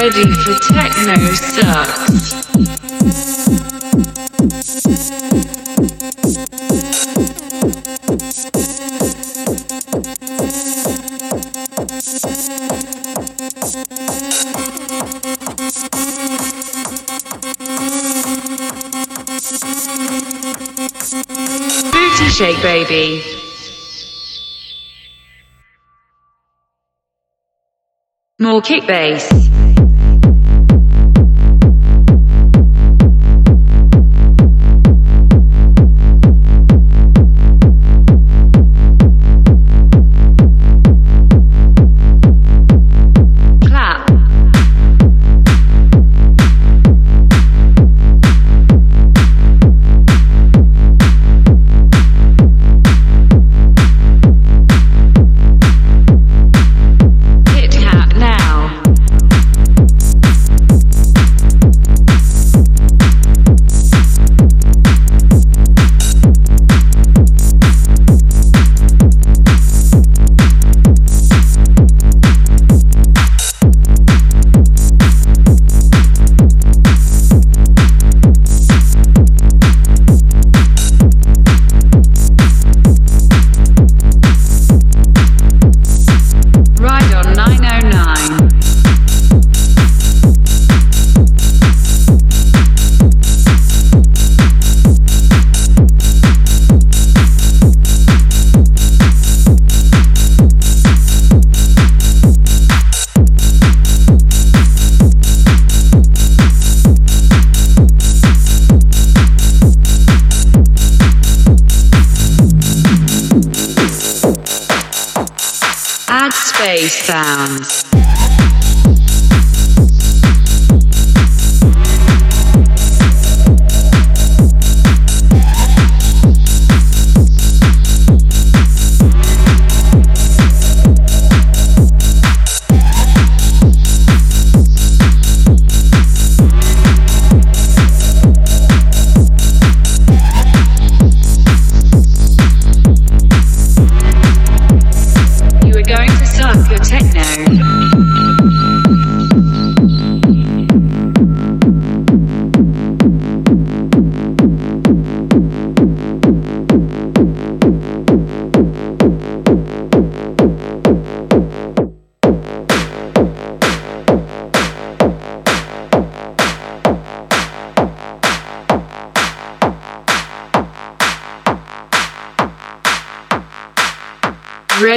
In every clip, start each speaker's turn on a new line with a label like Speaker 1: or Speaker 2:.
Speaker 1: Ready for techno sucks. Booty shake, baby. More kick bass. Space sounds.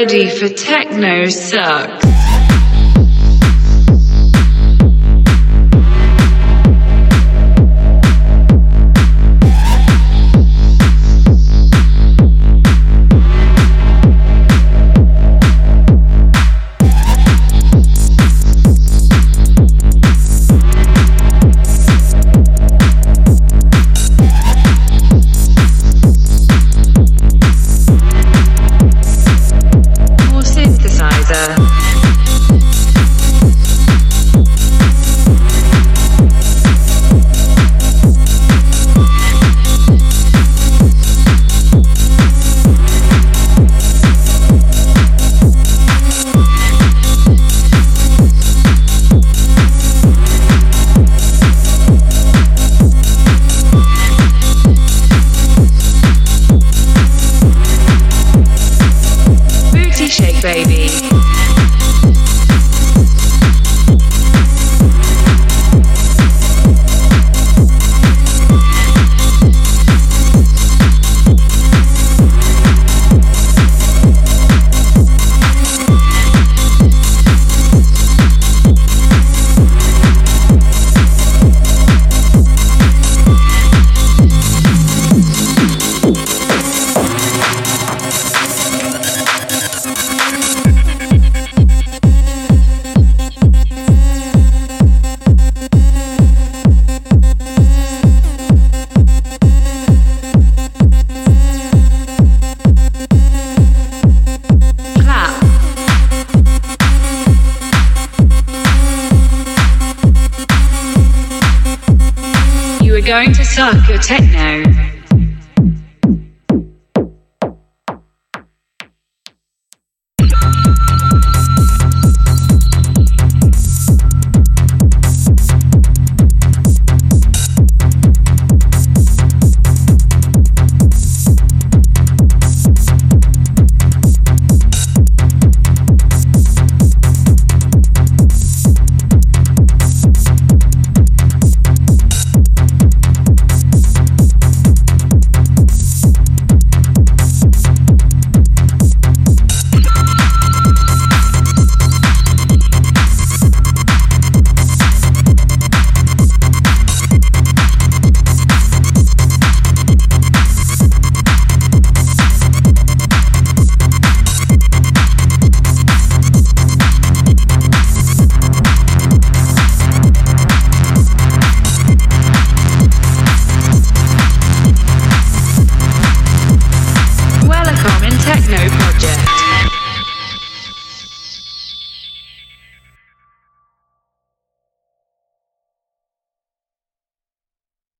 Speaker 1: Ready for techno sucks. Going to suck your techno.